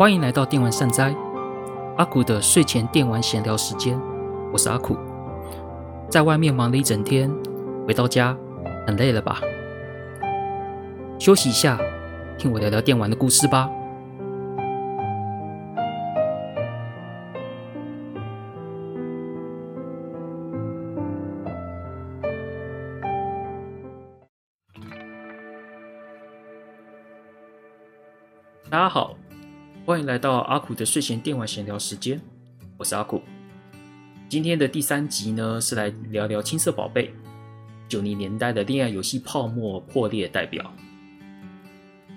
欢迎来到电玩善哉，阿苦的睡前电玩闲聊时间。我是阿苦，在外面忙了一整天，回到家很累了吧？休息一下，听我聊聊电玩的故事吧。大家好，欢迎来到阿苦的睡前电玩闲聊时间。我是阿苦。今天的第三集呢，是来聊聊青色宝贝，九零年代的恋爱游戏泡沫破裂代表。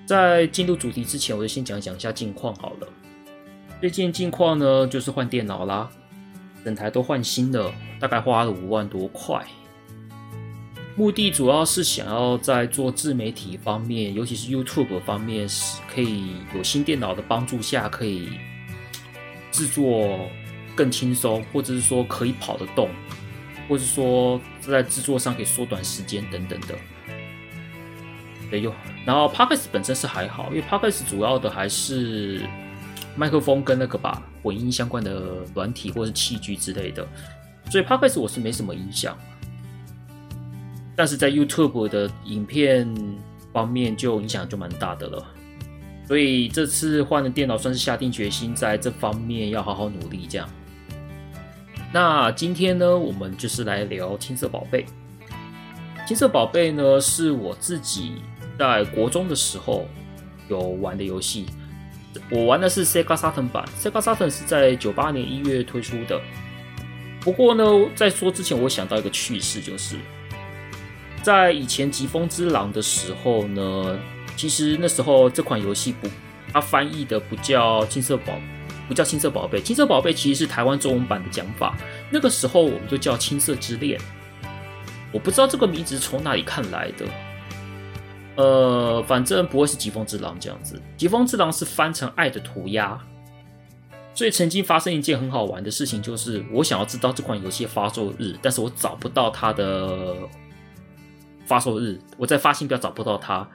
在进入主题之前，我就先讲讲一下近况好了。最近近况呢，就是换电脑啦，整台都换新了，大概花了五万多块。目的主要是想要在做自媒体方面，尤其是 YouTube 方面，是可以有新电脑的帮助下，可以制作更轻松，或者是说可以跑得动，或者是说在制作上可以缩短时间等等的。对，有。然后 Podcast 本身是还好，因为 Podcast 主要的还是麦克风跟那个吧混音相关的软体或是器具之类的，所以 Podcast 我是没什么影响。但是在 YouTube 的影片方面就影响就蛮大的了，所以这次换了电脑，算是下定决心在这方面要好好努力。这样，那今天呢，我们就是来聊青色宝贝。青色宝贝呢，是我自己在国中的时候有玩的游戏，我玩的是 Sega Saturn 版，Sega Saturn 是在九八年一月推出的。不过呢，在说之前，我想到一个趣事，就是。在以前《疾风之狼》的时候呢，其实那时候这款游戏不，它翻译的不叫青色宝，不叫青色宝贝，青色宝贝其实是台湾中文版的讲法。那个时候我们就叫青色之恋。我不知道这个名字从哪里看来的，呃，反正不会是《疾风之狼》这样子，《疾风之狼》是翻成爱的涂鸦。所以曾经发生一件很好玩的事情，就是我想要知道这款游戏发售日，但是我找不到它的。发售日，我在发行表找不到它，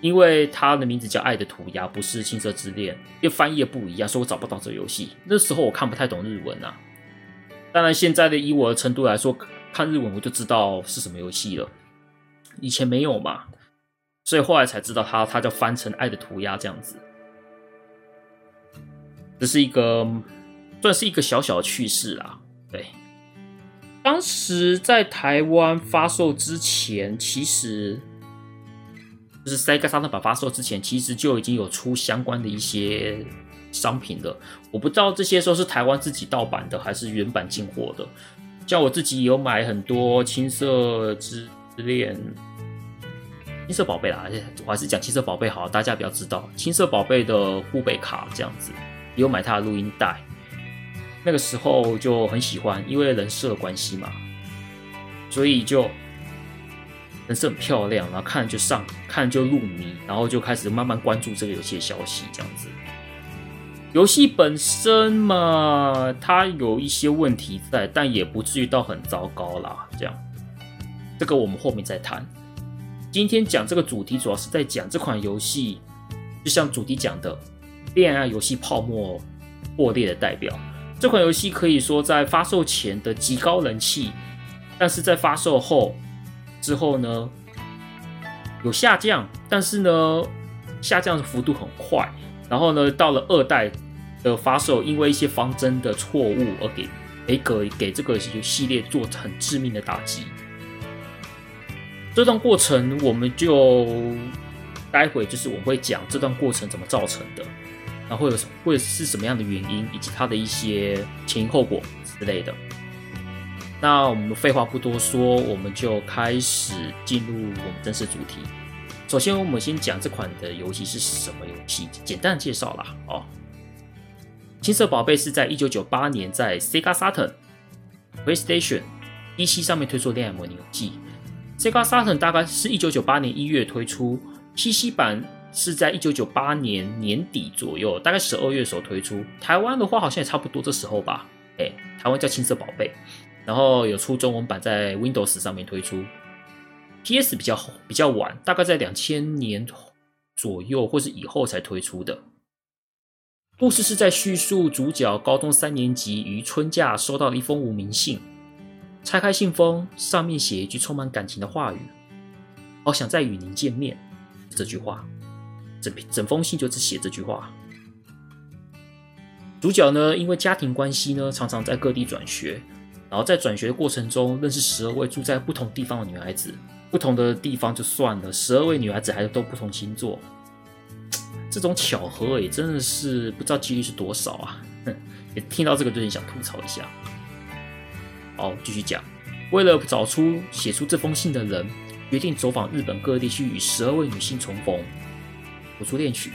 因为它的名字叫《爱的涂鸦》，不是《青色之恋》，因为翻译不一样，所以我找不到这游戏。那时候我看不太懂日文啊。当然，现在的以我的程度来说，看日文我就知道是什么游戏了。以前没有嘛，所以后来才知道它，它叫翻成《爱的涂鸦》这样子。这是一个算是一个小小的趣事啦，对。当时在台湾发售之前，其实就是 Sega Saturn 版发售之前，其实就已经有出相关的一些商品了。我不知道这些时候是台湾自己盗版的，还是原版进货的。像我自己有买很多青色之之恋、青色宝贝啦，我还是讲青色宝贝好，大家比较知道青色宝贝的护贝卡这样子，有买它的录音带。那个时候就很喜欢，因为人设关系嘛，所以就人设很漂亮，然后看就上，看就入迷，然后就开始慢慢关注这个游戏的消息，这样子。游戏本身嘛，它有一些问题在，但也不至于到很糟糕啦。这样，这个我们后面再谈。今天讲这个主题，主要是在讲这款游戏，就像主题讲的，恋爱游戏泡沫破裂的代表。这款游戏可以说在发售前的极高人气，但是在发售后之后呢，有下降，但是呢，下降的幅度很快。然后呢，到了二代的发售，因为一些方针的错误而给给给给这个系列做很致命的打击。这段过程我们就待会就是我会讲这段过程怎么造成的。然后会有什，会是什么样的原因，以及它的一些前因后果之类的。那我们废话不多说，我们就开始进入我们正式主题。首先，我们先讲这款的游戏是什么游戏，简单介绍啦。哦，青色宝贝是在一九九八年在 Sega Saturn、PlayStation、PC 上面推出恋爱模拟游戏。Sega Saturn 大概是一九九八年一月推出，PC 版。是在一九九八年年底左右，大概十二月的时候推出。台湾的话，好像也差不多这时候吧。哎，台湾叫青色宝贝，然后有出中文版在 Windows 上面推出。PS 比较比较晚，大概在两千年左右或是以后才推出的。故事是在叙述主角高中三年级于春假收到了一封无名信，拆开信封，上面写一句充满感情的话语：“好想再与您见面。”这句话，整整封信就只写这句话。主角呢，因为家庭关系呢，常常在各地转学，然后在转学的过程中认识十二位住在不同地方的女孩子。不同的地方就算了，十二位女孩子还都不同星座。这种巧合也真的是不知道几率是多少啊！也听到这个就很想吐槽一下。好，继续讲。为了找出写出这封信的人，决定走访日本各地去与十二位女性重逢，谱出恋曲。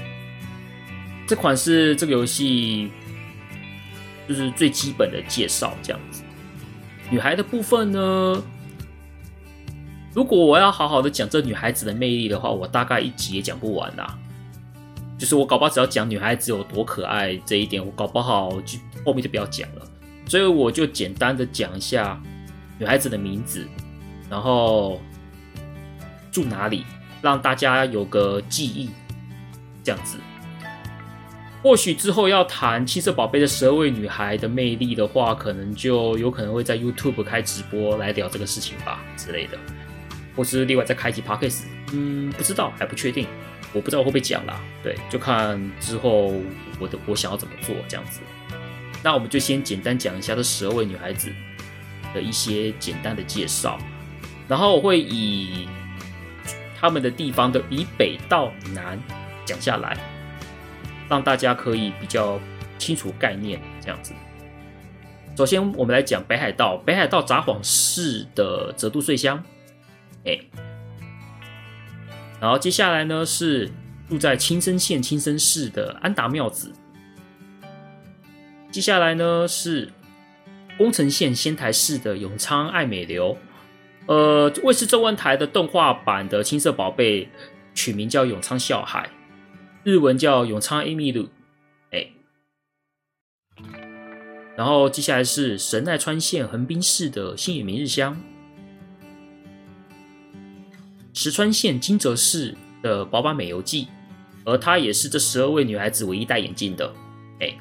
这款是这个游戏就是最基本的介绍，这样子。女孩的部分呢，如果我要好好的讲这女孩子的魅力的话，我大概一集也讲不完啦。就是我搞不好只要讲女孩子有多可爱这一点，我搞不好就后面就不要讲了。所以我就简单的讲一下女孩子的名字，然后住哪里，让大家有个记忆，这样子。或许之后要谈七色宝贝的十二位女孩的魅力的话，可能就有可能会在 YouTube 开直播来聊这个事情吧之类的，或是另外再开一集 Podcast，嗯，不知道，还不确定。我不知道会不会讲啦，对，就看之后我的我想要怎么做这样子。那我们就先简单讲一下这十二位女孩子的一些简单的介绍，然后我会以他们的地方的以北到南讲下来，让大家可以比较清楚概念这样子。首先，我们来讲北海道，北海道札幌市的泽度穗乡，哎。然后接下来呢，是住在青森县青森市的安达妙子。接下来呢，是宫城县仙台市的永昌爱美流。呃，卫视中文台的动画版的青色宝贝取名叫永昌笑海，日文叫永仓艾米露。哎，然后接下来是神奈川县横滨市的星野明日香。石川县金泽市的宝坂美由纪，而她也是这十二位女孩子唯一戴眼镜的。哎，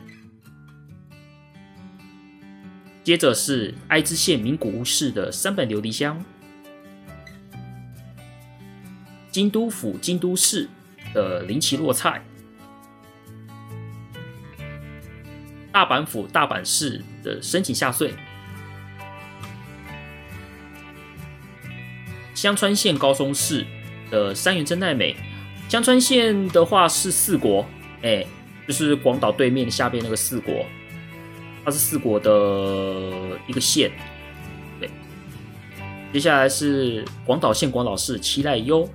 接着是爱知县名古屋市的三本琉璃香，京都府京都市的林崎落菜，大阪府大阪市的深井夏穗。香川县高松市的三原真奈美，香川县的话是四国，哎、就是广岛对面下边那个四国，它是四国的一个县。对，接下来是广岛县广岛市七濑优，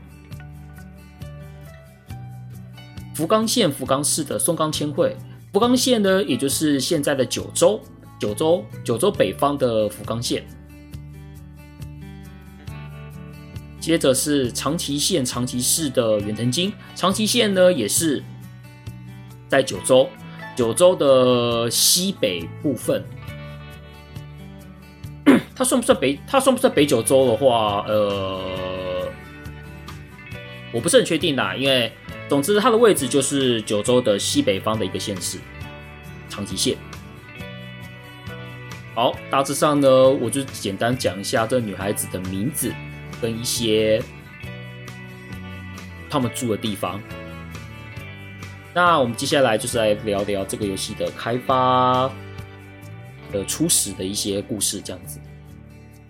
福冈县福冈市的松冈千惠，福冈县呢，也就是现在的九州，九州九州北方的福冈县。接着是长崎县长崎市的远藤京，长崎县呢也是在九州，九州的西北部分。它算不算北？它算不算北九州的话，呃，我不是很确定啦。因为总之它的位置就是九州的西北方的一个县市，长崎县。好，大致上呢，我就简单讲一下这女孩子的名字。跟一些他们住的地方。那我们接下来就是来聊聊这个游戏的开发的初始的一些故事，这样子。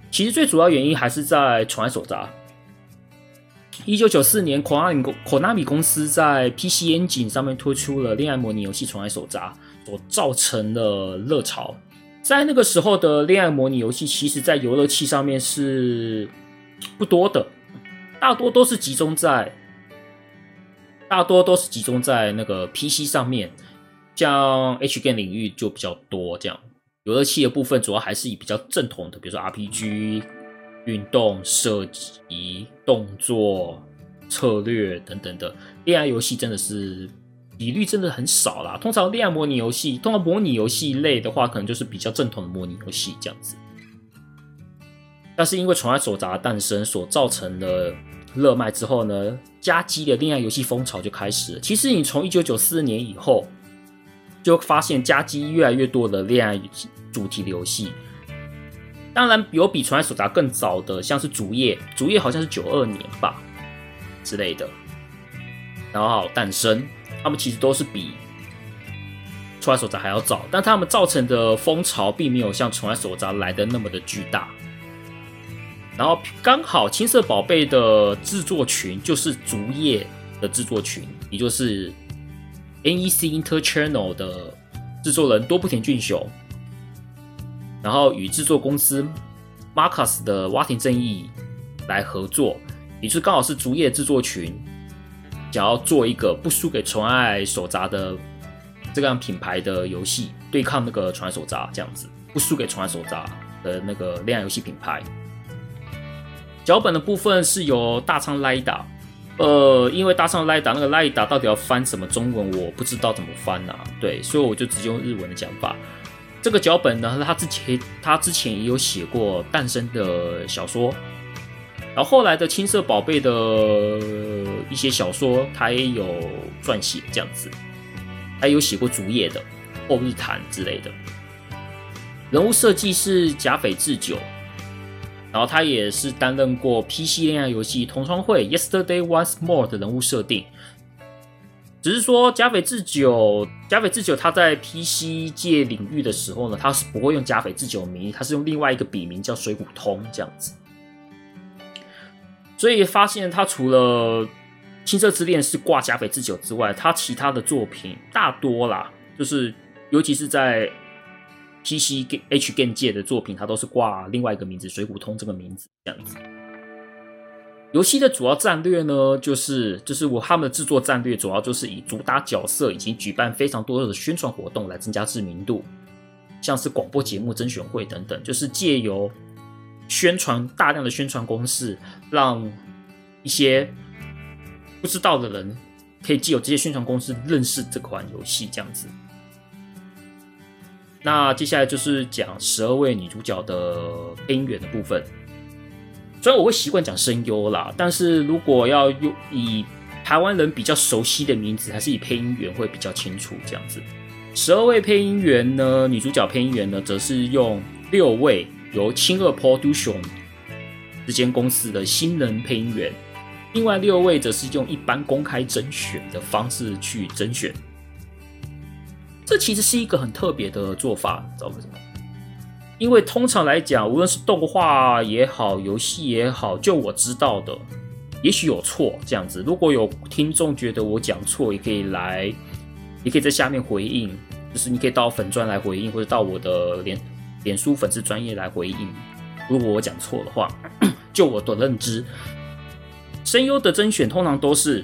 其实最主要原因还是在《宠爱手札》。一九九四年，Konami 公司在 PC Engine 上面推出了恋爱模拟游戏《宠爱手札》，所造成的热潮。在那个时候的恋爱模拟游戏，其实在游乐器上面是。不多的，大多都是集中在，大多都是集中在那个 PC 上面，像 H game 领域就比较多。这样游乐器的部分主要还是以比较正统的，比如说 RPG、运动、射击、动作、策略等等的。恋爱游戏真的是比率真的很少啦。通常恋爱模拟游戏，通常模拟游戏类的话，可能就是比较正统的模拟游戏这样子。但是因为《宠爱手札》诞生所造成的热卖之后呢，加急的恋爱游戏风潮就开始了。其实你从一九九四年以后，就发现加机越来越多的恋爱主题的游戏。当然有比《宠爱手札》更早的，像是《竹叶》，《竹叶》好像是九二年吧之类的。然后还有诞生，他们其实都是比《宠爱手札》还要早，但他们造成的风潮并没有像《宠爱手札》来的那么的巨大。然后刚好青色宝贝的制作群就是竹叶的制作群，也就是 NEC Interchannel 的制作人多部田俊雄，然后与制作公司 Marcus 的洼田正义来合作，也是刚好是竹叶制作群想要做一个不输给宠爱手札的这样品牌的游戏，对抗那个宠爱手札这样子，不输给宠爱手札的那个恋爱游戏品牌。脚本的部分是由大仓赖打，呃，因为大仓赖打那个赖打到底要翻什么中文，我不知道怎么翻啊，对，所以我就直接用日文的讲法。这个脚本呢，他之前他之前也有写过诞生的小说，然后后来的青色宝贝的一些小说，他也有撰写这样子，还有写过竹叶的后日谈之类的。人物设计是甲斐志久。然后他也是担任过 PC 恋爱游戏《同窗会》Yesterday Once More 的人物设定，只是说甲斐志久，甲斐志久他在 PC 界领域的时候呢，他是不会用甲斐志久名，他是用另外一个笔名叫水谷通这样子。所以发现他除了《青色之恋》是挂甲斐志久之外，他其他的作品大多啦，就是尤其是在。PC H game 界的作品，它都是挂另外一个名字“水谷通”这个名字这样子。游戏的主要战略呢，就是就是我他们的制作战略主要就是以主打角色以及举办非常多的宣传活动来增加知名度，像是广播节目、甄选会等等，就是借由宣传大量的宣传攻势，让一些不知道的人可以借由这些宣传攻势认识这款游戏这样子。那接下来就是讲十二位女主角的配音员的部分。虽然我会习惯讲声优啦，但是如果要用以台湾人比较熟悉的名字，还是以配音员会比较清楚。这样子，十二位配音员呢，女主角配音员呢，则是用六位由青二 Production 这间公司的新人配音员，另外六位则是用一般公开甄选的方式去甄选。这其实是一个很特别的做法，知道为什么？因为通常来讲，无论是动画也好，游戏也好，就我知道的，也许有错这样子。如果有听众觉得我讲错，也可以来，也可以在下面回应，就是你可以到粉专来回应，或者到我的脸脸书粉丝专业来回应。如果我讲错的话，就我的认知，声优的甄选通常都是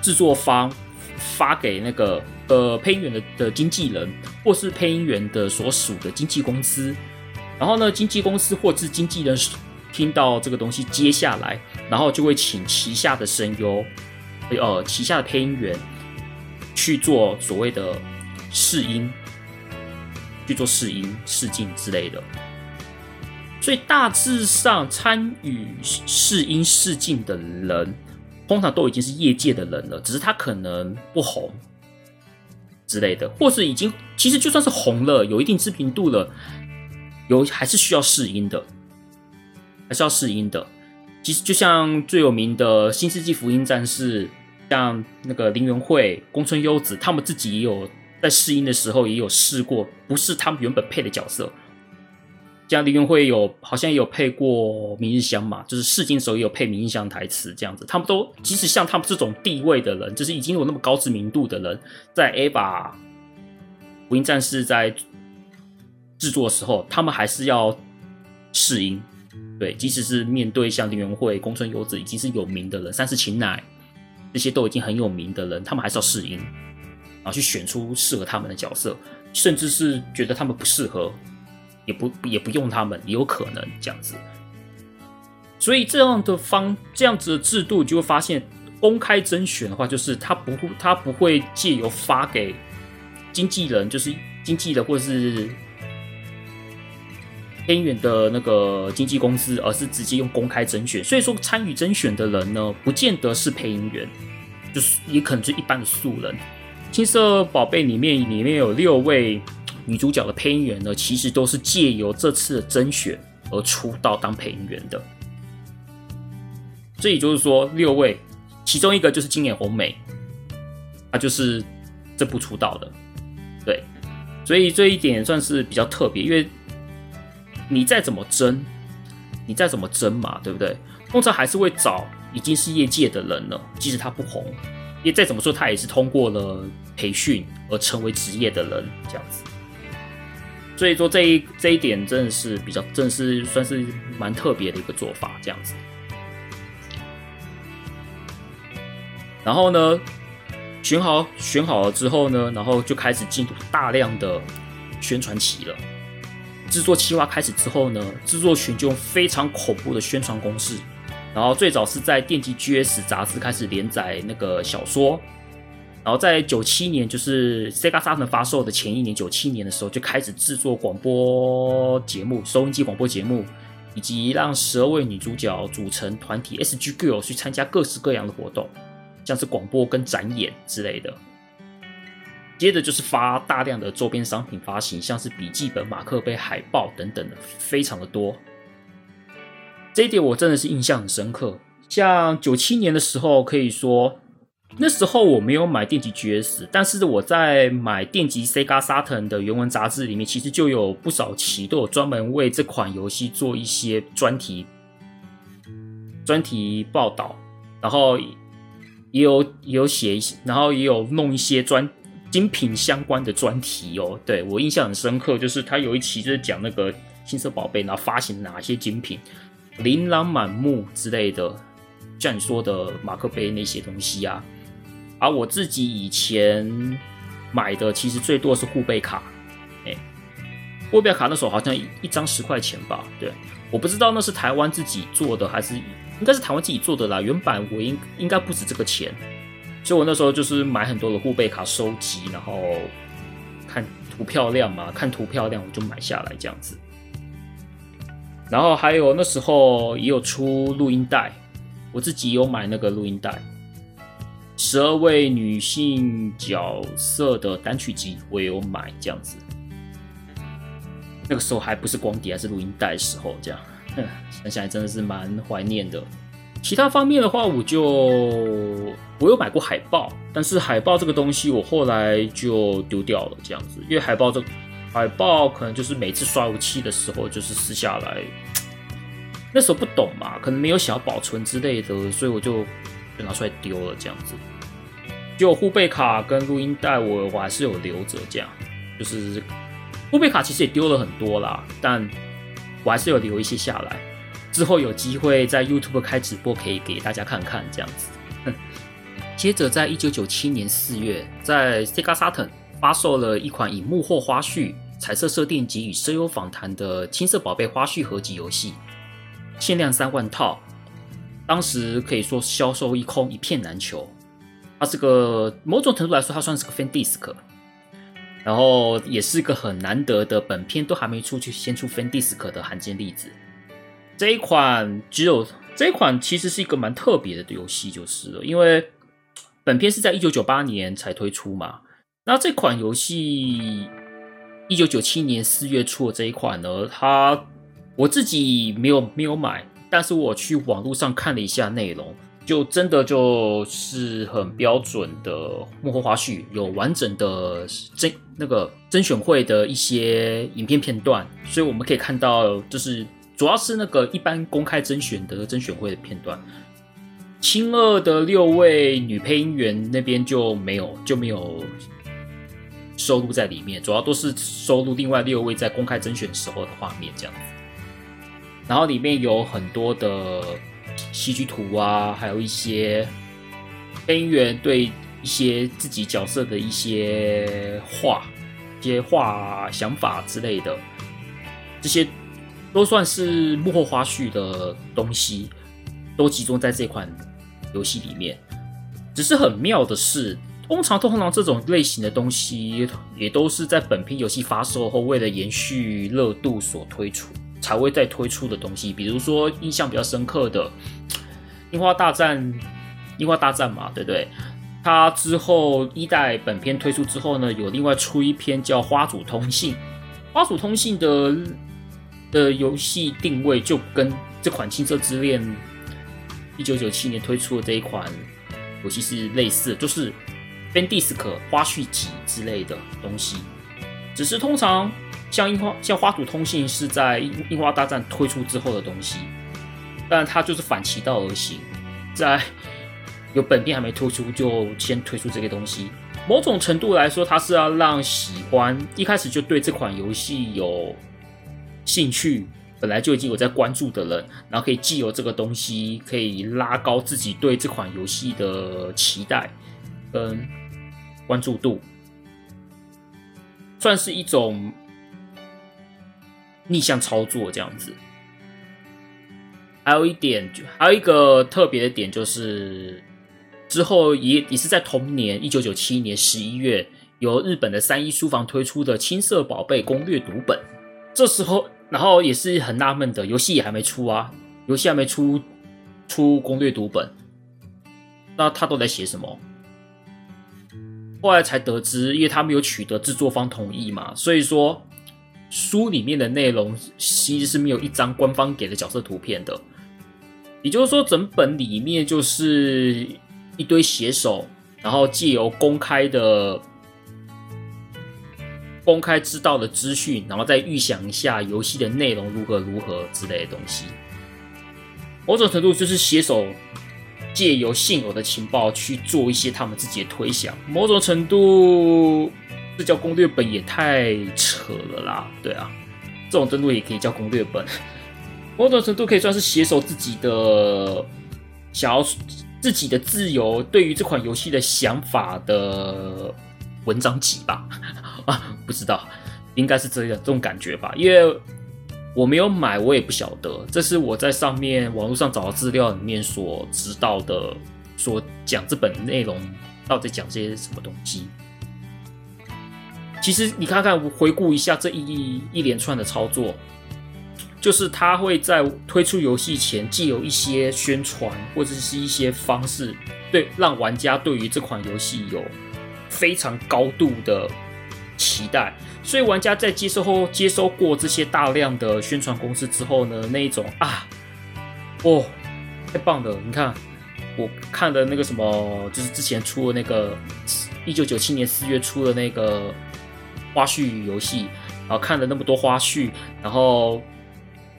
制作方发给那个。呃，配音员的的经纪人，或是配音员的所属的经纪公司，然后呢，经纪公司或是经纪人听到这个东西接下来，然后就会请旗下的声优，呃，旗下的配音员去做所谓的试音，去做试音、试镜之类的。所以大致上参与试音、试镜的人，通常都已经是业界的人了，只是他可能不红。之类的，或是已经其实就算是红了，有一定知名度了，有还是需要试音的，还是要试音的。其实就像最有名的《新世纪福音战士》，像那个林原惠、宫村优子，他们自己也有在试音的时候也有试过，不是他们原本配的角色。像林元会有好像也有配过明日香嘛，就是试镜的时候也有配明日香台词这样子。他们都即使像他们这种地位的人，就是已经有那么高知名度的人，在 A 把福音战士在制作的时候，他们还是要试音。对，即使是面对像林元惠、宫村优子已经是有名的人，三石晴乃这些都已经很有名的人，他们还是要试音，然后去选出适合他们的角色，甚至是觉得他们不适合。也不也不用他们，也有可能这样子，所以这样的方这样子的制度，就会发现公开甄选的话，就是他不会他不会借由发给经纪人，就是经纪人或者是配音员的那个经纪公司，而是直接用公开甄选。所以说参与甄选的人呢，不见得是配音员，就是也可能是一般的素人。青色宝贝里面里面有六位女主角的配音员呢，其实都是借由这次的甄选而出道当配音员的。这也就是说，六位其中一个就是今年红梅，她就是这部出道的。对，所以这一点算是比较特别，因为你再怎么争，你再怎么争嘛，对不对？通常还是会找已经是业界的人了，即使他不红。因为再怎么说，他也是通过了培训而成为职业的人，这样子。所以说这一这一点真的是比较，真的是算是蛮特别的一个做法，这样子。然后呢，选好选好了之后呢，然后就开始进入大量的宣传期了。制作企划开始之后呢，制作群就用非常恐怖的宣传攻势。然后最早是在电击 GS 杂志开始连载那个小说，然后在九七年，就是 Sega Saturn 发售的前一年，九七年的时候就开始制作广播节目、收音机广播节目，以及让十二位女主角组成团体 SG Girl 去参加各式各样的活动，像是广播跟展演之类的。接着就是发大量的周边商品发行，像是笔记本、马克杯、海报等等的，非常的多。这一点我真的是印象很深刻。像九七年的时候，可以说那时候我没有买电击 GS，但是我在买电击 Sega Saturn 的原文杂志里面，其实就有不少期都有专门为这款游戏做一些专题、专题报道，然后也有也有写一些，然后也有弄一些专精品相关的专题哦。对，我印象很深刻，就是他有一期就是讲那个金色宝贝，然后发行哪些精品。琳琅满目之类的，像你说的马克杯那些东西啊，而我自己以前买的其实最多是护贝卡，哎，护贝卡那时候好像一一张十块钱吧，对，我不知道那是台湾自己做的还是应该是台湾自己做的啦，原版我应应该不止这个钱，所以我那时候就是买很多的护贝卡收集，然后看图漂亮嘛，看图漂亮我就买下来这样子。然后还有那时候也有出录音带，我自己有买那个录音带，十二位女性角色的单曲集我也有买这样子。那个时候还不是光碟，还是录音带时候，这样，想起来真的是蛮怀念的。其他方面的话，我就我有买过海报，但是海报这个东西我后来就丢掉了这样子，因为海报这。海报可能就是每次刷油漆的时候，就是撕下来。那时候不懂嘛，可能没有想要保存之类的，所以我就就拿出来丢了这样子。就护贝卡跟录音带，我我还是有留着，这样就是护贝卡其实也丢了很多啦，但我还是有留一些下来。之后有机会在 YouTube 开直播，可以给大家看看这样子。接着，在一九九七年四月，在 Sega Saturn。发售了一款以幕后花絮、彩色设定集与声优访谈的青色宝贝花絮合集游戏，限量三万套，当时可以说销售一空，一片难求。它是个某种程度来说，它算是个 fan disc，然后也是一个很难得的本片都还没出去先出 fan disc 的罕见例子。这一款只有这一款其实是一个蛮特别的游戏，就是了，因为本片是在一九九八年才推出嘛。那这款游戏一九九七年四月出的这一款呢，它我自己没有没有买，但是我去网络上看了一下内容，就真的就是很标准的幕后花絮，有完整的甄那个甄选会的一些影片片段，所以我们可以看到，就是主要是那个一般公开甄选的甄选会的片段。青二的六位女配音员那边就没有就没有。收录在里面，主要都是收录另外六位在公开甄选时候的画面这样子。然后里面有很多的戏剧图啊，还有一些边缘对一些自己角色的一些话、一些话、想法之类的，这些都算是幕后花絮的东西，都集中在这款游戏里面。只是很妙的是。通常，通常这种类型的东西也都是在本片游戏发售后，为了延续热度所推出，才会再推出的东西。比如说，印象比较深刻的《樱花大战》，樱花大战嘛，对不对？它之后一代本片推出之后呢，有另外出一篇叫《花组通信》。《花组通信》的的游戏定位就跟这款《青色之恋》一九九七年推出的这一款游戏是类似，就是 Fan-disc 花絮集之类的东西。只是通常像樱花像《花土通信》是在《樱花大战》推出之后的东西，但它就是反其道而行，在。有本片还没推出，就先推出这个东西。某种程度来说，它是要让喜欢一开始就对这款游戏有兴趣，本来就已经有在关注的人，然后可以借由这个东西，可以拉高自己对这款游戏的期待跟关注度，算是一种逆向操作这样子。还有一点，就还有一个特别的点就是。之后也也是在同年一九九七年十一月，由日本的三一书房推出的《青色宝贝攻略读本》。这时候，然后也是很纳闷的，游戏也还没出啊，游戏还没出出攻略读本，那他都在写什么？后来才得知，因为他没有取得制作方同意嘛，所以说书里面的内容其实是没有一张官方给的角色图片的。也就是说，整本里面就是。一堆写手，然后借由公开的、公开知道的资讯，然后再预想一下游戏的内容如何如何之类的东西。某种程度就是写手借由现有的情报去做一些他们自己的推想。某种程度，这叫攻略本也太扯了啦！对啊，这种程度也可以叫攻略本。某种程度可以算是写手自己的想要。自己的自由对于这款游戏的想法的文章集吧，啊，不知道，应该是这样这种感觉吧，因为我没有买，我也不晓得，这是我在上面网络上找的资料里面所知道的，所讲这本内容到底讲些什么东西。其实你看看，回顾一下这一一连串的操作。就是他会在推出游戏前，既有一些宣传或者是一些方式，对让玩家对于这款游戏有非常高度的期待。所以玩家在接收后，接收过这些大量的宣传公司之后呢，那一种啊，哦，太棒了！你看，我看的那个什么，就是之前出的那个一九九七年四月出的那个花絮游戏，然后看了那么多花絮，然后。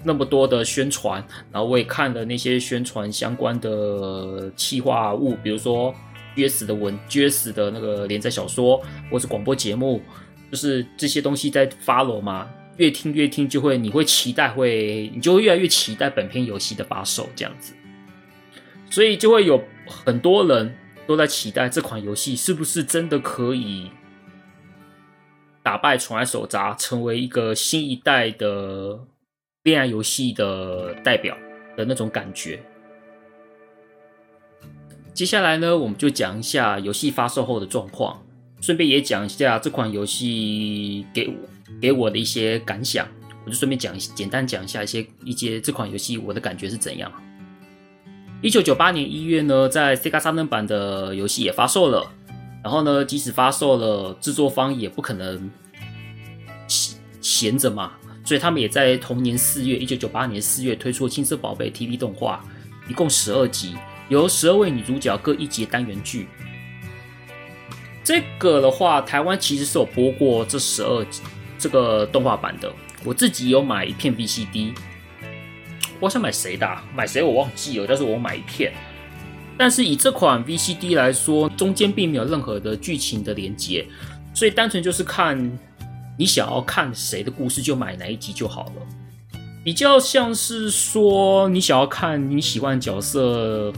那么多的宣传，然后我也看了那些宣传相关的企划物，比如说 GS 的文、GS 的那个连载小说，或是广播节目，就是这些东西在 follow 嘛。越听越听，就会你会期待会，你就会越来越期待本片游戏的发售这样子。所以就会有很多人都在期待这款游戏是不是真的可以打败《宠爱手札》，成为一个新一代的。恋爱游戏的代表的那种感觉。接下来呢，我们就讲一下游戏发售后的状况，顺便也讲一下这款游戏给我给我的一些感想。我就顺便讲简单讲一下一些一些这款游戏我的感觉是怎样。一九九八年一月呢，在 Sega Saturn 版的游戏也发售了。然后呢，即使发售了，制作方也不可能闲闲着嘛。所以他们也在同年四月，一九九八年四月推出了《青色宝贝》TV 动画，一共十二集，由十二位女主角各一集单元剧。这个的话，台湾其实是有播过这十二集这个动画版的。我自己有买一片 VCD，我想买谁的啊？买谁我忘记了，但是我买一片。但是以这款 VCD 来说，中间并没有任何的剧情的连接，所以单纯就是看。你想要看谁的故事，就买哪一集就好了。比较像是说，你想要看你喜欢的角色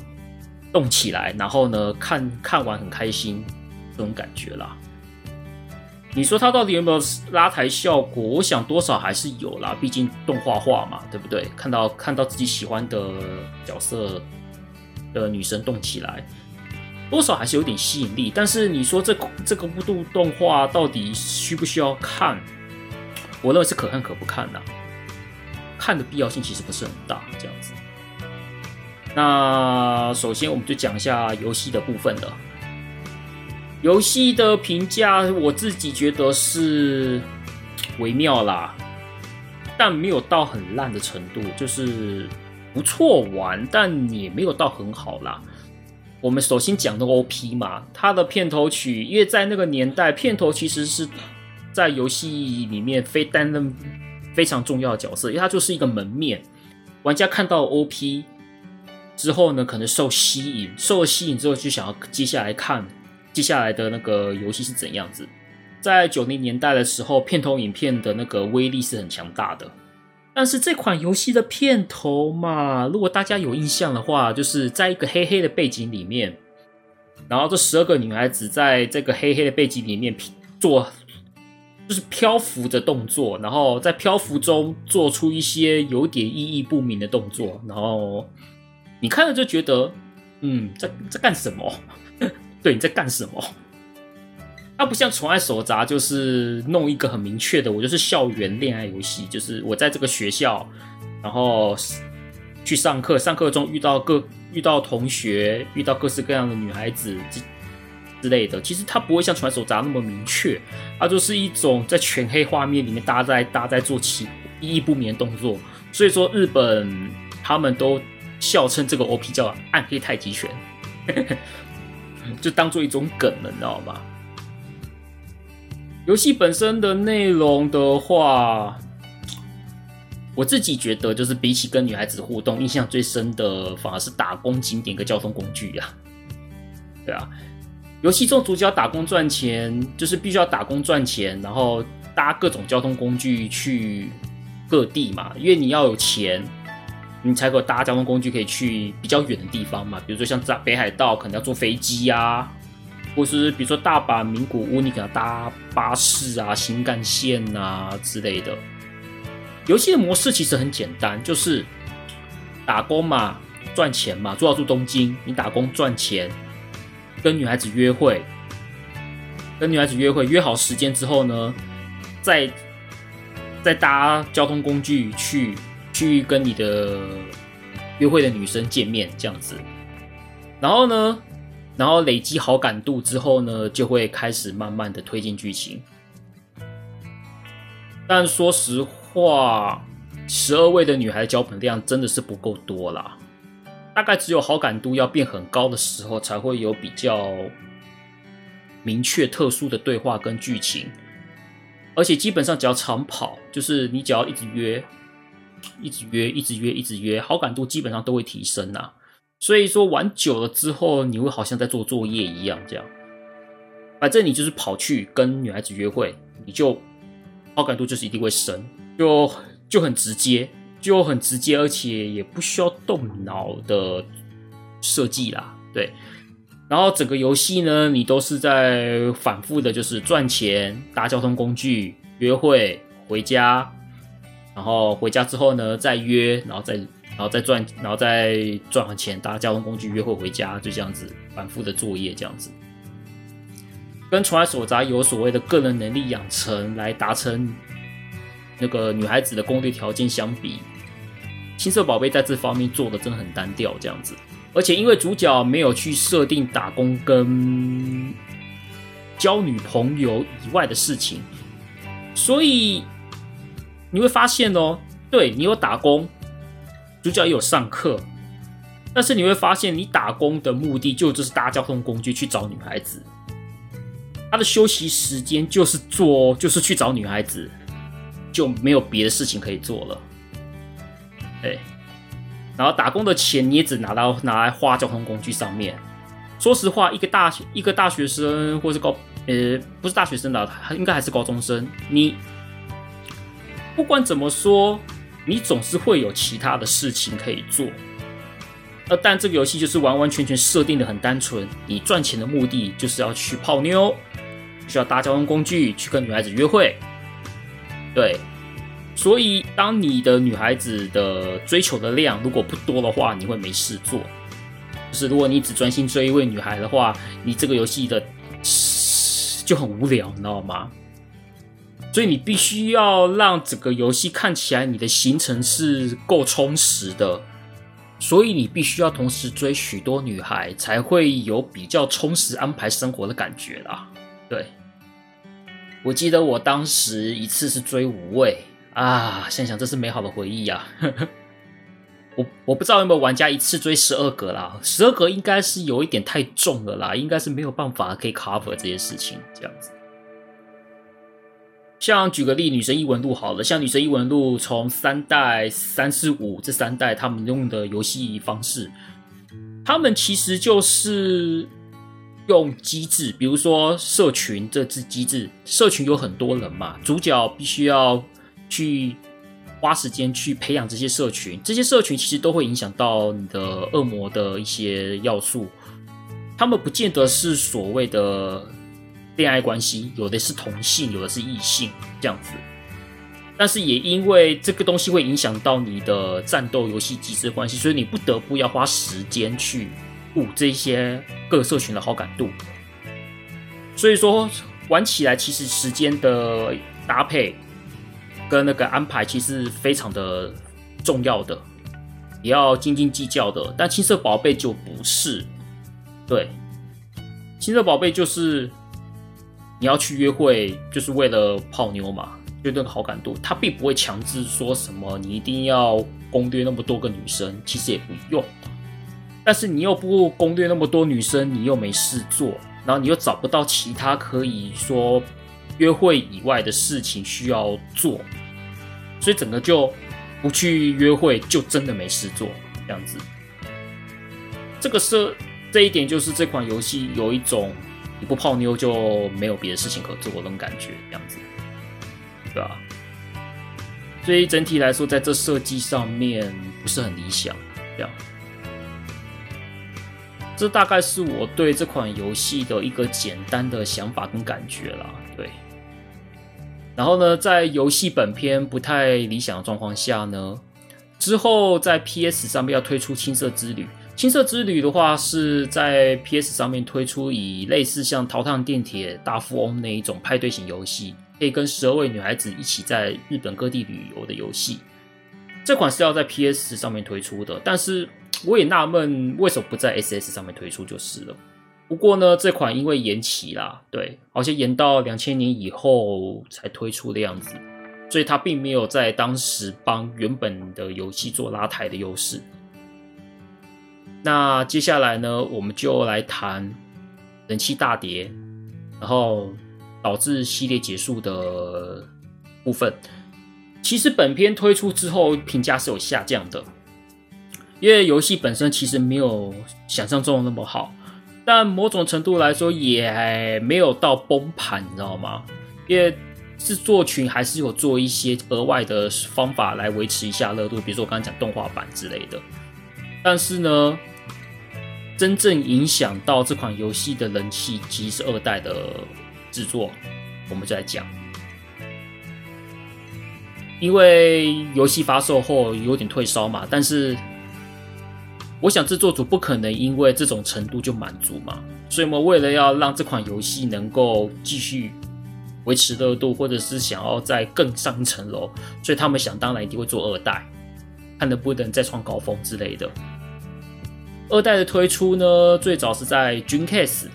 动起来，然后呢，看看完很开心这种感觉啦。你说它到底有没有拉抬效果？我想多少还是有啦，毕竟动画化嘛，对不对？看到看到自己喜欢的角色的女生动起来。多少还是有点吸引力，但是你说这这个部动动画到底需不需要看？我认为是可看可不看的，看的必要性其实不是很大，这样子。那首先我们就讲一下游戏的部分了。游戏的评价，我自己觉得是微妙啦，但没有到很烂的程度，就是不错玩，但也没有到很好啦。我们首先讲的 OP 嘛，它的片头曲，因为在那个年代，片头其实是在游戏里面非担任非常重要的角色，因为它就是一个门面，玩家看到 OP 之后呢，可能受吸引，受了吸引之后就想要接下来看。接下来的那个游戏是怎样子？在九零年代的时候，片头影片的那个威力是很强大的。但是这款游戏的片头嘛，如果大家有印象的话，就是在一个黑黑的背景里面，然后这十二个女孩子在这个黑黑的背景里面做，就是漂浮的动作，然后在漂浮中做出一些有点意义不明的动作，然后你看了就觉得，嗯，在在干什么？对，你在干什么？它不像《宠爱手札》，就是弄一个很明确的，我就是校园恋爱游戏，就是我在这个学校，然后去上课，上课中遇到各遇到同学，遇到各式各样的女孩子之之类的。其实它不会像《宠爱手札》那么明确，它就是一种在全黑画面里面，搭在搭在做起意义不明的动作。所以说，日本他们都笑称这个 OP 叫“暗黑太极拳”。就当做一种梗了，你知道吗？游戏本身的内容的话，我自己觉得就是比起跟女孩子互动，印象最深的反而是打工景点跟交通工具呀。对啊，游戏中主角打工赚钱，就是必须要打工赚钱，然后搭各种交通工具去各地嘛，因为你要有钱。你才可搭交通工具可以去比较远的地方嘛，比如说像在北海道可能要坐飞机啊，或是比如说大阪名古屋你可能搭巴士啊、新干线啊之类的。游戏的模式其实很简单，就是打工嘛，赚钱嘛，主要住东京，你打工赚钱，跟女孩子约会，跟女孩子约会约好时间之后呢，再再搭交通工具去。去跟你的约会的女生见面，这样子，然后呢，然后累积好感度之后呢，就会开始慢慢的推进剧情。但说实话，十二位的女孩脚本量真的是不够多啦，大概只有好感度要变很高的时候，才会有比较明确、特殊的对话跟剧情。而且基本上只要长跑，就是你只要一直约。一直约，一直约，一直约，好感度基本上都会提升呐。所以说玩久了之后，你会好像在做作业一样，这样。反正你就是跑去跟女孩子约会，你就好感度就是一定会升，就就很直接，就很直接，而且也不需要动脑的设计啦。对，然后整个游戏呢，你都是在反复的，就是赚钱、搭交通工具、约会、回家。然后回家之后呢，再约，然后再，然后再赚，然后再赚完钱搭交通工具约会回家，就这样子反复的作业，这样子。跟《宠爱手札》有所谓的个人能力养成来达成那个女孩子的攻略条件相比，青色宝贝在这方面做的真的很单调，这样子。而且因为主角没有去设定打工跟交女朋友以外的事情，所以。你会发现哦，对，你有打工，主角也有上课，但是你会发现，你打工的目的就就是搭交通工具去找女孩子，他的休息时间就是做就是去找女孩子，就没有别的事情可以做了。哎，然后打工的钱你也只拿到拿来花交通工具上面。说实话，一个大学一个大学生或是高呃不是大学生的，应该还是高中生，你。不管怎么说，你总是会有其他的事情可以做。呃，但这个游戏就是完完全全设定的很单纯，你赚钱的目的就是要去泡妞，需要搭交通工具去跟女孩子约会。对，所以当你的女孩子的追求的量如果不多的话，你会没事做。就是如果你只专心追一位女孩的话，你这个游戏的就很无聊，你知道吗？所以你必须要让整个游戏看起来你的行程是够充实的，所以你必须要同时追许多女孩，才会有比较充实安排生活的感觉啦。对，我记得我当时一次是追五位啊，想想这是美好的回忆呀、啊。我我不知道有没有玩家一次追十二个啦，十二个应该是有一点太重了啦，应该是没有办法可以 cover 这些事情这样子。像举个例，女神异闻录好了，像女神异闻录从三代、三四五这三代，他们用的游戏方式，他们其实就是用机制，比如说社群这支机制，社群有很多人嘛，主角必须要去花时间去培养这些社群，这些社群其实都会影响到你的恶魔的一些要素，他们不见得是所谓的。恋爱关系有的是同性，有的是异性这样子，但是也因为这个东西会影响到你的战斗游戏机制关系，所以你不得不要花时间去补这些各社群的好感度。所以说玩起来其实时间的搭配跟那个安排其实非常的重要的，也要斤斤计较的。但青色宝贝就不是，对，青色宝贝就是。你要去约会，就是为了泡妞嘛，就那个好感度，他并不会强制说什么你一定要攻略那么多个女生，其实也不用。但是你又不攻略那么多女生，你又没事做，然后你又找不到其他可以说约会以外的事情需要做，所以整个就不去约会，就真的没事做这样子。这个是这一点，就是这款游戏有一种。你不泡妞就没有别的事情可做，那种感觉，这样子，对吧？所以整体来说，在这设计上面不是很理想，这样。这大概是我对这款游戏的一个简单的想法跟感觉啦，对。然后呢，在游戏本篇不太理想的状况下呢，之后在 PS 上面要推出《青色之旅》。青色之旅的话，是在 PS 上面推出，以类似像《桃太郎电铁大富翁》那一种派对型游戏，可以跟十二位女孩子一起在日本各地旅游的游戏。这款是要在 PS 上面推出的，但是我也纳闷为什么不在 SS 上面推出就是了。不过呢，这款因为延期啦，对，好像延到两千年以后才推出的样子，所以它并没有在当时帮原本的游戏做拉抬的优势。那接下来呢，我们就来谈人气大跌，然后导致系列结束的部分。其实本片推出之后，评价是有下降的，因为游戏本身其实没有想象中的那么好，但某种程度来说也没有到崩盘，你知道吗？因为制作群还是有做一些额外的方法来维持一下热度，比如说我刚才讲动画版之类的，但是呢。真正影响到这款游戏的人气，其实是二代的制作，我们就来讲。因为游戏发售后有点退烧嘛，但是我想制作组不可能因为这种程度就满足嘛，所以我们为了要让这款游戏能够继续维持热度，或者是想要再更上一层楼，所以他们想当然一定会做二代，看能不能再创高峰之类的。二代的推出呢，最早是在 Dreamcast，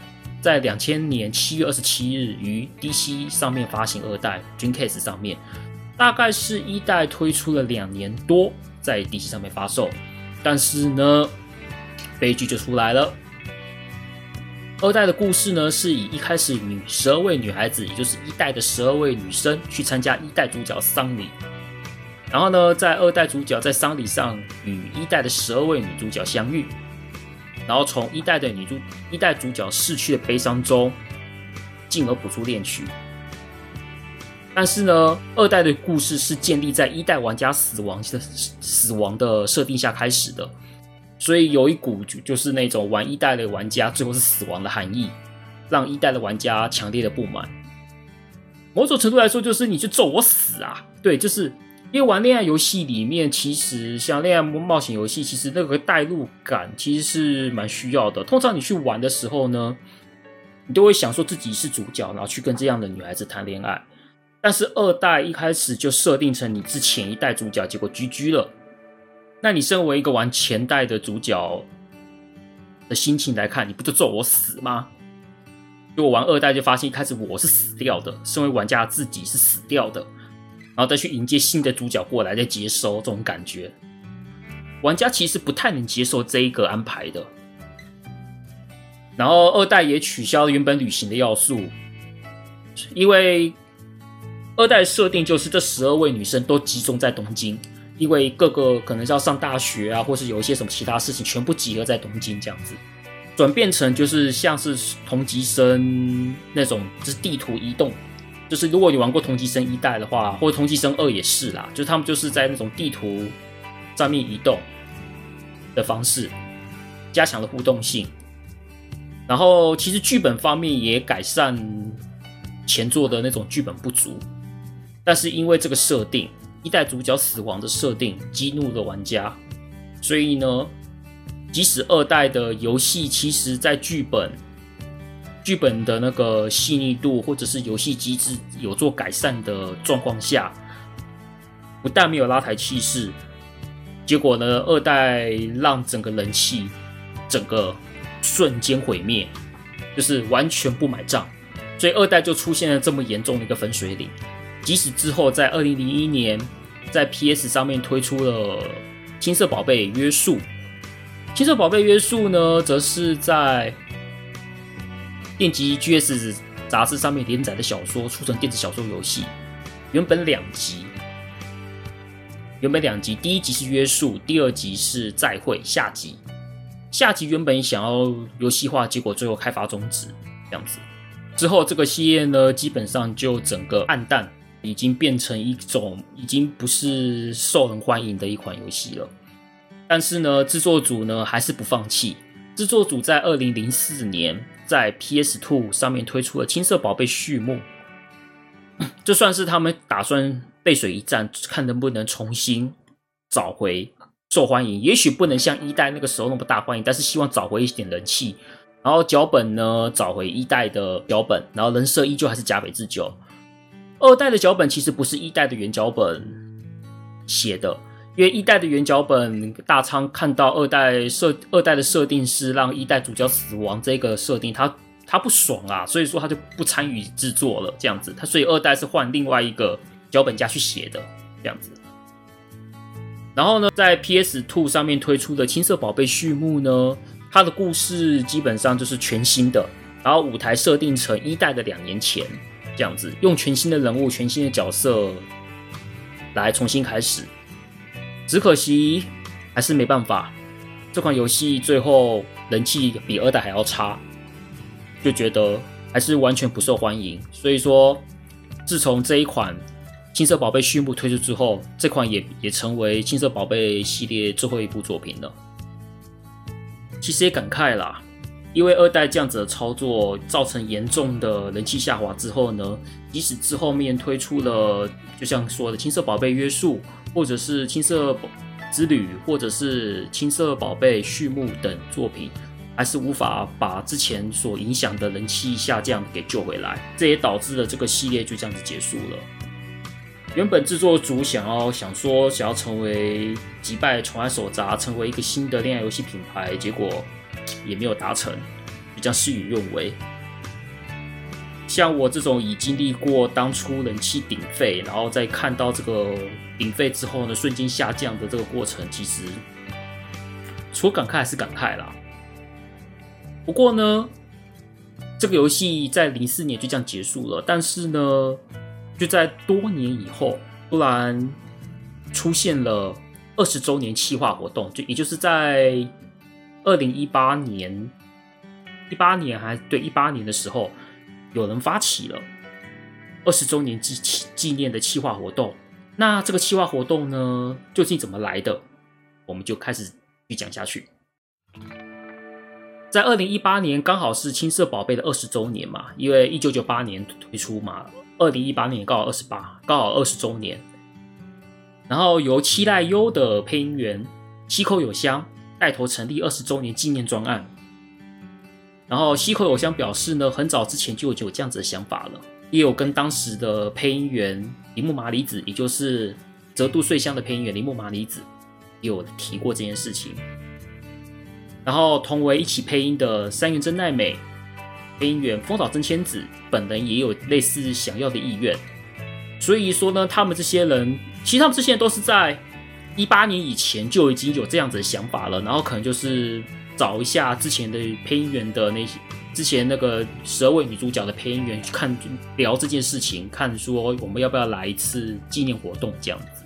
在两千年七月二十七日于 DC 上面发行二代 Dreamcast 上面，大概是一代推出了两年多，在 DC 上面发售，但是呢，悲剧就出来了。二代的故事呢，是以一开始女十二位女孩子，也就是一代的十二位女生去参加一代主角丧礼，然后呢，在二代主角在丧礼上与一代的十二位女主角相遇。然后从一代的女主、一代主角逝去的悲伤中，进而谱出恋曲。但是呢，二代的故事是建立在一代玩家死亡的死亡的设定下开始的，所以有一股就是那种玩一代的玩家最后是死亡的含义，让一代的玩家强烈的不满。某种程度来说，就是你去咒我死啊！对，就是。因为玩恋爱游戏里面，其实像恋爱冒险游戏，其实那个代入感其实是蛮需要的。通常你去玩的时候呢，你都会想说自己是主角，然后去跟这样的女孩子谈恋爱。但是二代一开始就设定成你之前一代主角，结果 GG 了。那你身为一个玩前代的主角的心情来看，你不就咒我死吗？就我玩二代就发现一开始我是死掉的，身为玩家自己是死掉的，然后再去迎接新的主角过来再接收这种感觉，玩家其实不太能接受这一个安排的。然后二代也取消了原本旅行的要素，因为二代设定就是这十二位女生都集中在东京。因为各个可能是要上大学啊，或是有一些什么其他事情，全部集合在东京这样子，转变成就是像是同级生那种，就是地图移动，就是如果你玩过同级生一代的话，或者同级生二也是啦，就是他们就是在那种地图上面移动的方式，加强了互动性。然后其实剧本方面也改善前作的那种剧本不足，但是因为这个设定。一代主角死亡的设定激怒了玩家，所以呢，即使二代的游戏其实在剧本、剧本的那个细腻度或者是游戏机制有做改善的状况下，不但没有拉抬气势，结果呢，二代让整个人气整个瞬间毁灭，就是完全不买账，所以二代就出现了这么严重的一个分水岭。即使之后在二零零一年，在 PS 上面推出了《青色宝贝约束》，《青色宝贝约束》呢，则是在电击 GS 杂志上面连载的小说，出成电子小说游戏。原本两集，原本两集，第一集是约束，第二集是再会下集。下集原本想要游戏化，结果最后开发终止，这样子。之后这个系列呢，基本上就整个暗淡。已经变成一种已经不是受人欢迎的一款游戏了，但是呢，制作组呢还是不放弃。制作组在二零零四年在 PS Two 上面推出了《青色宝贝》序幕，这算是他们打算背水一战，看能不能重新找回受欢迎。也许不能像一代那个时候那么大欢迎，但是希望找回一点人气。然后脚本呢，找回一代的脚本，然后人设依旧还是甲北智久。二代的脚本其实不是一代的原脚本写的，因为一代的原脚本大仓看到二代设二代的设定是让一代主角死亡这个设定，他他不爽啊，所以说他就不参与制作了，这样子。他所以二代是换另外一个脚本家去写的，这样子。然后呢，在 PS Two 上面推出的《青色宝贝》序幕呢，它的故事基本上就是全新的，然后舞台设定成一代的两年前。这样子，用全新的人物、全新的角色来重新开始，只可惜还是没办法。这款游戏最后人气比二代还要差，就觉得还是完全不受欢迎。所以说，自从这一款《青色宝贝》序幕推出之后，这款也也成为《青色宝贝》系列最后一部作品了。其实也感慨啦。因为二代这样子的操作造成严重的人气下滑之后呢，即使之后面推出了，就像说的《青色宝贝约束》，或者是《青色之旅》，或者是《青色宝贝序幕》等作品，还是无法把之前所影响的人气下降给救回来。这也导致了这个系列就这样子结束了。原本制作组想要想说想要成为击败《宠爱手札》，成为一个新的恋爱游戏品牌，结果。也没有达成，比较事与愿违。像我这种已经历过当初人气鼎沸，然后再看到这个鼎沸之后呢，瞬间下降的这个过程，其实除了感慨还是感慨啦。不过呢，这个游戏在零四年就这样结束了，但是呢，就在多年以后，突然出现了二十周年企划活动，就也就是在。二零一八年，一八年还对一八年的时候，有人发起了二十周年纪纪念的企划活动。那这个企划活动呢，究竟怎么来的？我们就开始去讲下去。在二零一八年，刚好是青色宝贝的二十周年嘛，因为一九九八年推出嘛，二零一八年刚好二十八，刚好二十周年。然后由七濑优的配音员七口有香。带头成立二十周年纪念专案，然后西口有香表示呢，很早之前就有这样子的想法了，也有跟当时的配音员铃木麻里子，也就是《折度穗香》的配音员铃木麻里子，也有提过这件事情。然后同为一起配音的三原真奈美、配音员丰岛真千子本人也有类似想要的意愿，所以说呢，他们这些人其实他们这些人都是在一八年以前就已经有这样子的想法了，然后可能就是找一下之前的配音员的那些。之前那个十二位女主角的配音员去看聊这件事情，看说我们要不要来一次纪念活动这样子。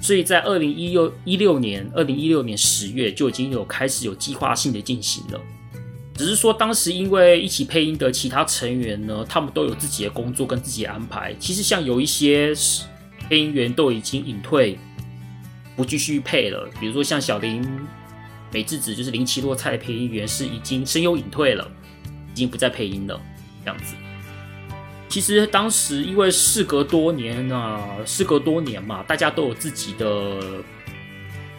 所以在二零一六一六年，二零一六年十月就已经有开始有计划性的进行了。只是说当时因为一起配音的其他成员呢，他们都有自己的工作跟自己的安排。其实像有一些配音员都已经隐退，不继续配了，比如说像小林。美智子就是林崎洛菜配音员，是已经声优隐退了，已经不再配音了，这样子。其实当时因为事隔多年啊，事隔多年嘛，大家都有自己的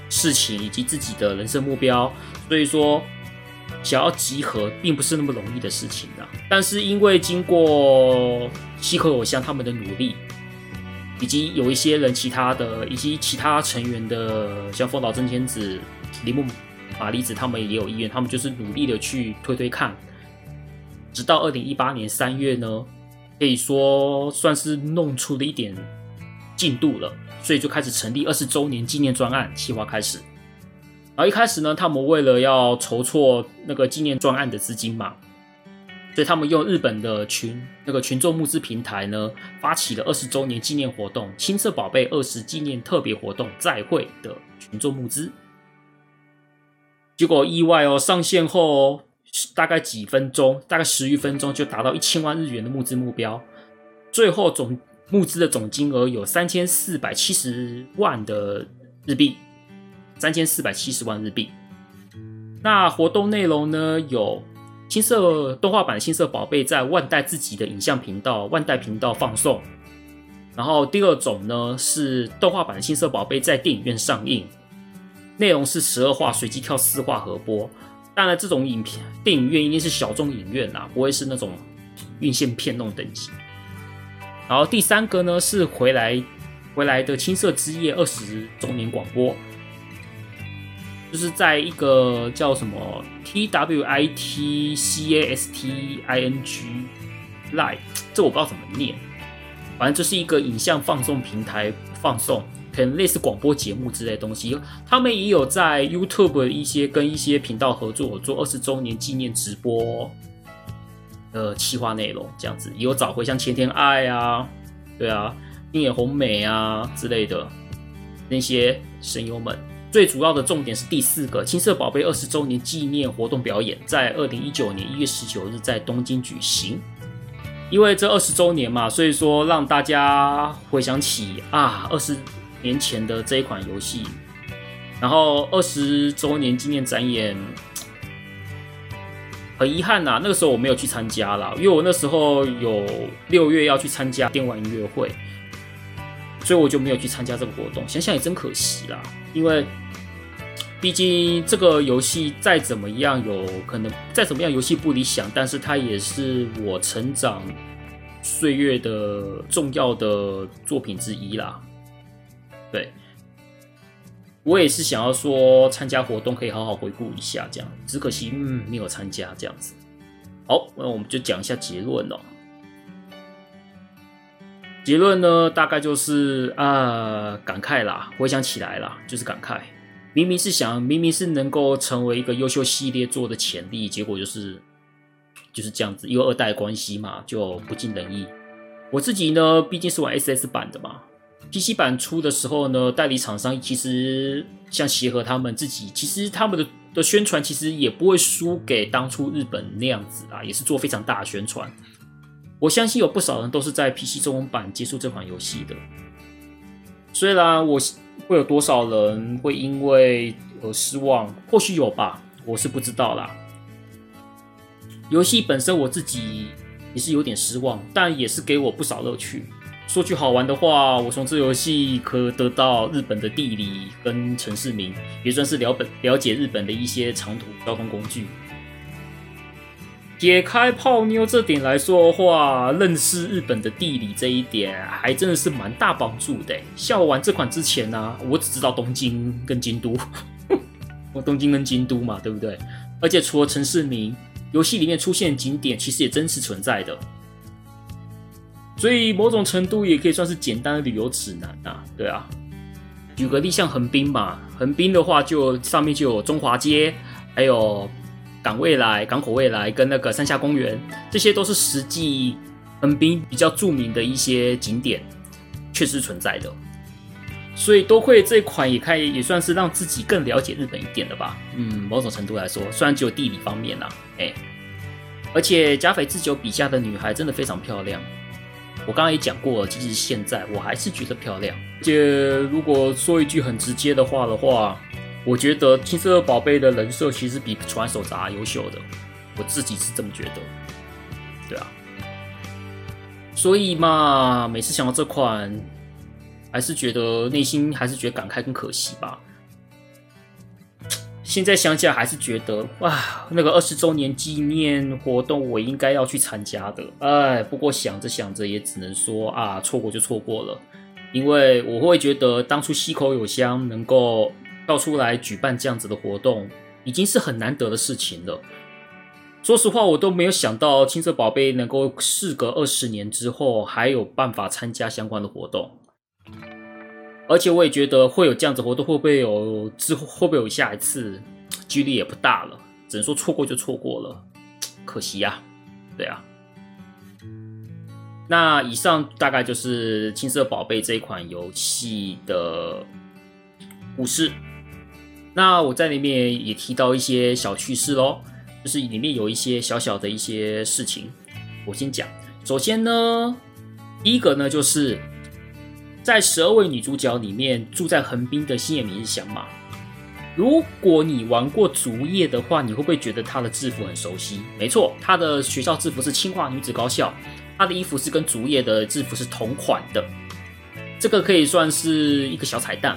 事情以及自己的人生目标，所以说想要集合并不是那么容易的事情啊。但是因为经过西河偶像他们的努力，以及有一些人其他的以及其他成员的，像丰岛真千子、铃木。马里子他们也有意愿，他们就是努力的去推推看，直到二零一八年三月呢，可以说算是弄出了一点进度了，所以就开始成立二十周年纪念专案计划开始。然后一开始呢，他们为了要筹措那个纪念专案的资金嘛，所以他们用日本的群那个群众募资平台呢，发起了二十周年纪念活动——青色宝贝二十纪念特别活动再会的群众募资。结果意外哦，上线后大概几分钟，大概十余分钟就达到一千万日元的募资目标。最后总募资的总金额有三千四百七十万的日币，三千四百七十万日币。那活动内容呢，有青色动画版《青色宝贝》在万代自己的影像频道万代频道放送。然后第二种呢是动画版《青色宝贝》在电影院上映。内容是十二话随机跳四话合播，当然这种影片电影院一定是小众影院啦，不会是那种院线片那种等级。然后第三个呢是回来回来的青色之夜二十周年广播，就是在一个叫什么 T W I T C A S T I N G Live，这我不知道怎么念，反正这是一个影像放送平台放送。可能类似广播节目之类东西，他们也有在 YouTube 一些跟一些频道合作，做二十周年纪念直播的企划内容，这样子也有找回像前田爱啊，对啊，滨野红美啊之类的那些声优们。最主要的重点是第四个青色宝贝二十周年纪念活动表演，在二零一九年一月十九日在东京举行。因为这二十周年嘛，所以说让大家回想起啊二十。年前的这一款游戏，然后二十周年纪念展演，很遗憾呐、啊，那个时候我没有去参加啦，因为我那时候有六月要去参加电玩音乐会，所以我就没有去参加这个活动。想想也真可惜啦，因为毕竟这个游戏再怎么样有可能再怎么样游戏不理想，但是它也是我成长岁月的重要的作品之一啦。对，我也是想要说参加活动可以好好回顾一下，这样只可惜嗯没有参加这样子。好，那我们就讲一下结论哦。结论呢，大概就是啊、感慨啦，回想起来啦，就是感慨。明明是想，明明是能够成为一个优秀系列作的潜力，结果就是就是这样子，因为二代关系嘛，就不尽人意。我自己呢，毕竟是玩 SS 版的嘛。PC 版出的时候呢，代理厂商其实像协和他们自己，其实他们的的宣传其实也不会输给当初日本那样子啊，也是做非常大的宣传。我相信有不少人都是在 PC 中文版接触这款游戏的。虽然我会有多少人会因为而失望，或许有吧，我是不知道啦。游戏本身我自己也是有点失望，但也是给我不少乐趣。说句好玩的话，我从这游戏可得到日本的地理跟城市名，也算是了本了解日本的一些长途交通工具。撇开泡妞这点来说的话，认识日本的地理这一点还真的是蛮大帮助的。像我玩这款之前呢、我只知道东京跟京都，我东京跟京都嘛，对不对？而且除了城市名，游戏里面出现景点其实也真实存在的，所以某种程度也可以算是简单的旅游指南啊。对啊，举个例，像横滨吧，横滨的话就上面就有中华街，还有港未来、港口未来跟那个三下公园，这些都是实际横滨比较著名的一些景点，确实存在的。所以多绘这款也可以也算是让自己更了解日本一点的吧。嗯，某种程度来说，虽然只有地理方面啦，哎，而且甲斐志久笔下的女孩真的非常漂亮。我刚刚也讲过了，即使现在我还是觉得漂亮。而且如果说一句很直接的话的话，我觉得青色宝贝的人设其实比传手札优秀的，我自己是这么觉得。对啊，所以嘛，每次想到这款。还是觉得内心还是觉得感慨跟可惜吧。现在想起来还是觉得哇，那个二十周年纪念活动我应该要去参加的。哎，不过想着想着也只能说啊，错过就错过了。因为我会觉得当初溪口友香能够跳出来举办这样子的活动，已经是很难得的事情了。说实话，我都没有想到青色宝贝能够事隔二十年之后还有办法参加相关的活动。而且我也觉得会有这样子活动，会不会有之后会不会有下一次，几率也不大了。只能说错过就错过了，可惜呀、对啊，那以上大概就是青色宝贝这一款游戏的故事。那我在里面也提到一些小趣事喽，就是里面有一些小小的一些事情，我先讲。首先呢，第一个呢就是。在十二位女主角里面，住在横滨的星野明日香嘛。如果你玩过竹叶的话，你会不会觉得她的制服很熟悉？没错，她的学校制服是清华女子高校，她的衣服是跟竹叶的制服是同款的。这个可以算是一个小彩蛋，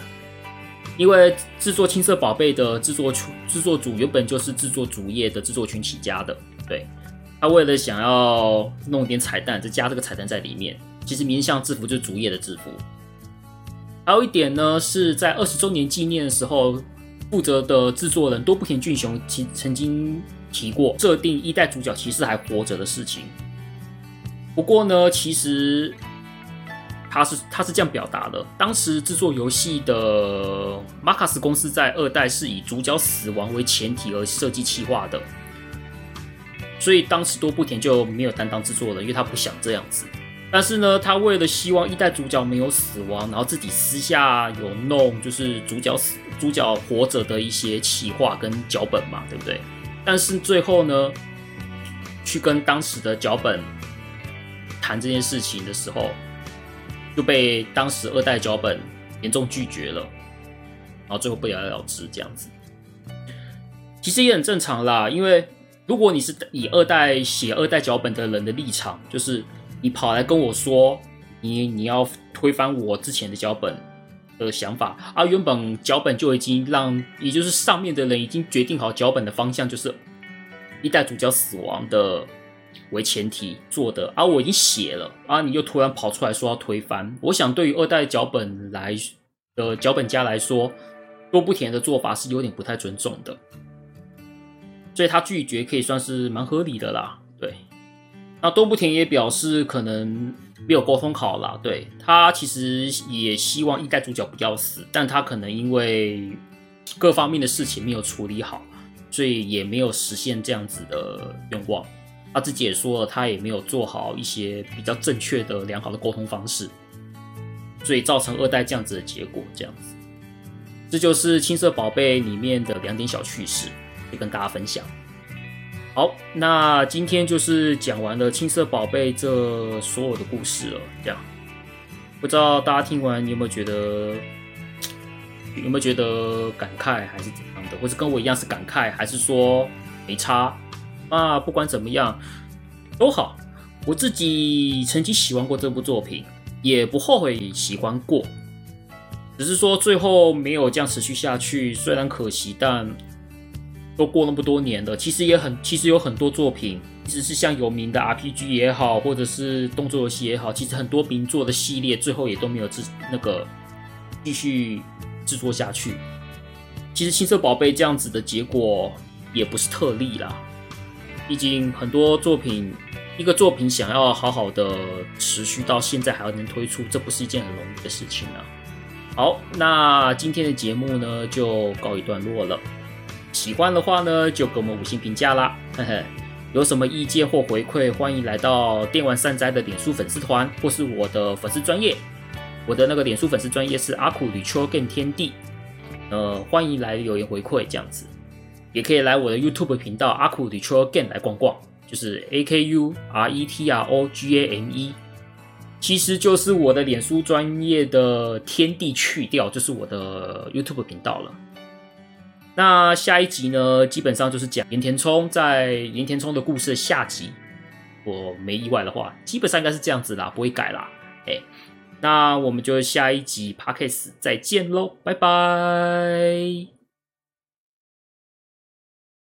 因为制作青色宝贝的制作制作组原本就是制作竹叶的制作群起家的。对，他为了想要弄点彩蛋，就加这个彩蛋在里面。其实明日香制服就是竹叶的制服。还有一点呢，是在二十周年纪念的时候，负责的制作人多部田俊雄其曾经提过，设定一代主角其实还活着的事情。不过呢，其实他是他是这样表达的：当时制作游戏的马卡斯公司在二代是以主角死亡为前提而设计企划的，所以当时多部田就没有担当制作人，因为他不想这样子。但是呢，他为了希望一代主角没有死亡，然后自己私下有弄就是主角死、主角活着的一些企划跟脚本嘛，对不对？但是最后呢，去跟当时的脚本谈这件事情的时候，就被当时二代脚本严重拒绝了，然后最后不了了之这样子。其实也很正常啦，因为如果你是以二代写二代脚本的人的立场，就是。你跑来跟我说，你你要推翻我之前的脚本的想法啊？原本脚本就已经让，也就是上面的人已经决定好脚本的方向，就是一代主角死亡的为前提做的啊。我已经写了啊，你又突然跑出来说要推翻，我想对于二代脚本来的脚本家来说，多部田的做法是有点不太尊重的，所以他拒绝可以算是蛮合理的啦，那多部田也表示，可能没有沟通好啦。对，他其实也希望一代主角不要死，但他可能因为各方面的事情没有处理好，所以也没有实现这样子的愿望。他自己也说了，他也没有做好一些比较正确的、良好的沟通方式，所以造成二代这样子的结果。这样子，这就是青色宝贝里面的两点小趣事，就跟大家分享。好，那今天就是讲完了青色宝贝这所有的故事了。这样，不知道大家听完你有没有觉得，有没有觉得感慨还是怎样的，或者跟我一样是感慨，还是说没差？啊，不管怎么样都好。我自己曾经喜欢过这部作品，也不后悔喜欢过，只是说最后没有这样持续下去，虽然可惜，但。都过那么多年了，其实也很，其实有很多作品，其实是像有名的 RPG 也好，或者是动作游戏也好，其实很多名作的系列最后也都没有制那个继续制作下去。其实青色宝贝这样子的结果也不是特例啦，毕竟很多作品，一个作品想要好好的持续到现在还要能推出，这不是一件很容易的事情啊。好，那今天的节目呢就告一段落了。喜欢的话呢，就给我们五星评价啦，呵呵。有什么意见或回馈，欢迎来到电玩善哉的脸书粉丝团，或是我的粉丝专业。我的那个脸书粉丝专业是阿苦吕秋 Game 天地，呃，欢迎来留言回馈这样子。也可以来我的 YouTube 频道阿苦吕秋 Game 来逛逛，就是 A K U R E T R O G A M E，其实就是我的脸书专业的天地去掉，就是我的 YouTube 频道了。那下一集呢，基本上就是讲岩田聪在岩田聪的故事的下集。我没意外的话，基本上应该是这样子啦，不会改啦。哎，那我们就下一集 Podcast 再见喽，拜拜。